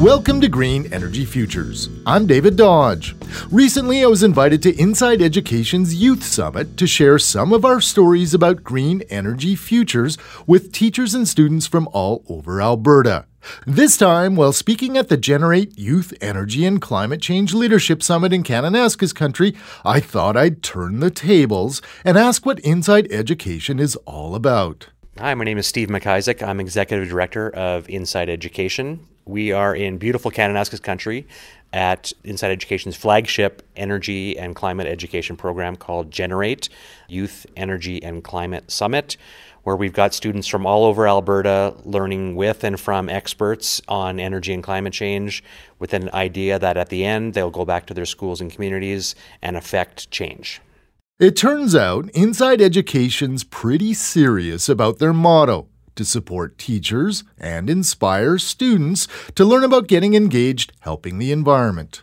Welcome to Green Energy Futures. I'm David Dodge. Recently, I was invited to Inside Education's Youth Summit to share some of our stories about green energy futures with teachers and students from all over Alberta. This time, while speaking at the Generate Youth Energy and Climate Change Leadership Summit in Kananaskis country, I thought I'd turn the tables and ask what Inside Education is all about. Hi, my name is Steve McIsaac. I'm Executive Director of Inside Education. We are in beautiful Kananaskis country at Inside Education's flagship energy and climate education program called Generate Youth Energy and Climate Summit, where we've got students from all over Alberta learning with and from experts on energy and climate change with an idea that at the end they'll go back to their schools and communities and affect change. It turns out Inside Education's pretty serious about their motto to support teachers and inspire students to learn about getting engaged helping the environment.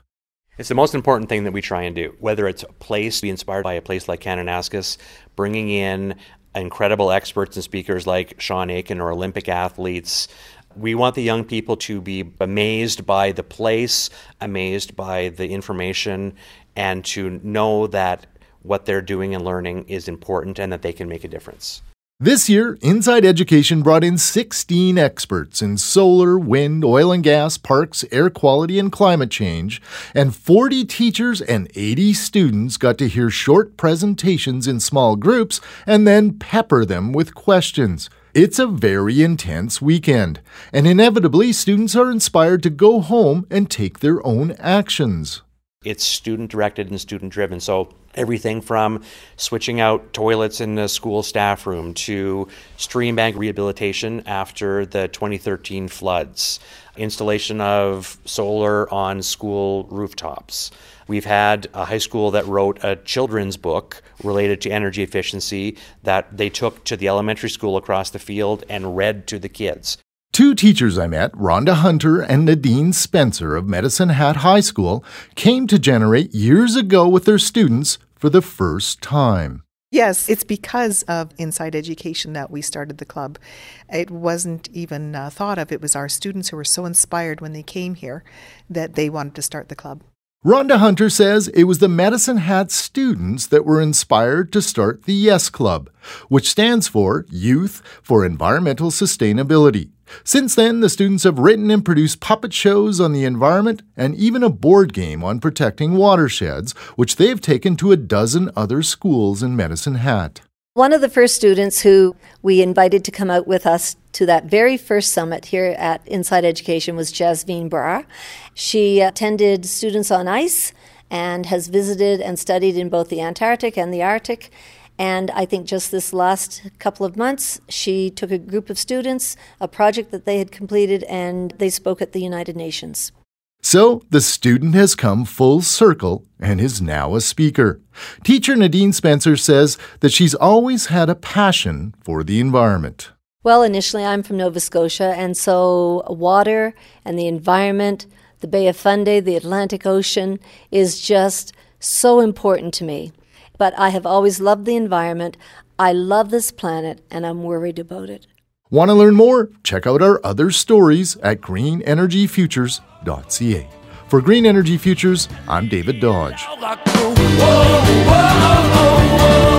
It's the most important thing that we try and do, whether it's a place, to be inspired by a place like Kananaskis, bringing in incredible experts and speakers like Sean Aiken or Olympic athletes. We want the young people to be amazed by the place, amazed by the information, and to know that what they're doing and learning is important and that they can make a difference. This year, Inside Education brought in 16 experts in solar, wind, oil and gas, parks, air quality, and climate change, and 40 teachers and 80 students got to hear short presentations in small groups and then pepper them with questions. It's a very intense weekend, and inevitably, students are inspired to go home and take their own actions. It's student directed and student driven. So everything from switching out toilets in the school staff room to stream bank rehabilitation after the 2013 floods, installation of solar on school rooftops. We've had a high school that wrote a children's book related to energy efficiency that they took to the elementary school across the field and read to the kids. Two teachers I met, Rhonda Hunter and Nadine Spencer of Medicine Hat High School, came to Generate years ago with their students for the first time. Yes, it's because of Inside Education that we started the club. It wasn't even uh, thought of. It was our students who were so inspired when they came here that they wanted to start the club. Rhonda Hunter says it was the Medicine Hat students that were inspired to start the Yes Club, which stands for Youth for Environmental Sustainability. Since then, the students have written and produced puppet shows on the environment and even a board game on protecting watersheds, which they've taken to a dozen other schools in Medicine Hat. One of the first students who we invited to come out with us to that very first summit here at Inside Education was Jasmine Bra. She attended Students on Ice and has visited and studied in both the Antarctic and the Arctic. And I think just this last couple of months, she took a group of students, a project that they had completed, and they spoke at the United Nations. So the student has come full circle and is now a speaker. Teacher Nadine Spencer says that she's always had a passion for the environment. Well, initially I'm from Nova Scotia, and so water and the environment, the Bay of Fundy, the Atlantic Ocean is just so important to me. But I have always loved the environment. I love this planet, and I'm worried about it. Want to learn more? Check out our other stories at greenenergyfutures.ca. For Green Energy Futures, I'm David Dodge. Whoa, whoa, whoa,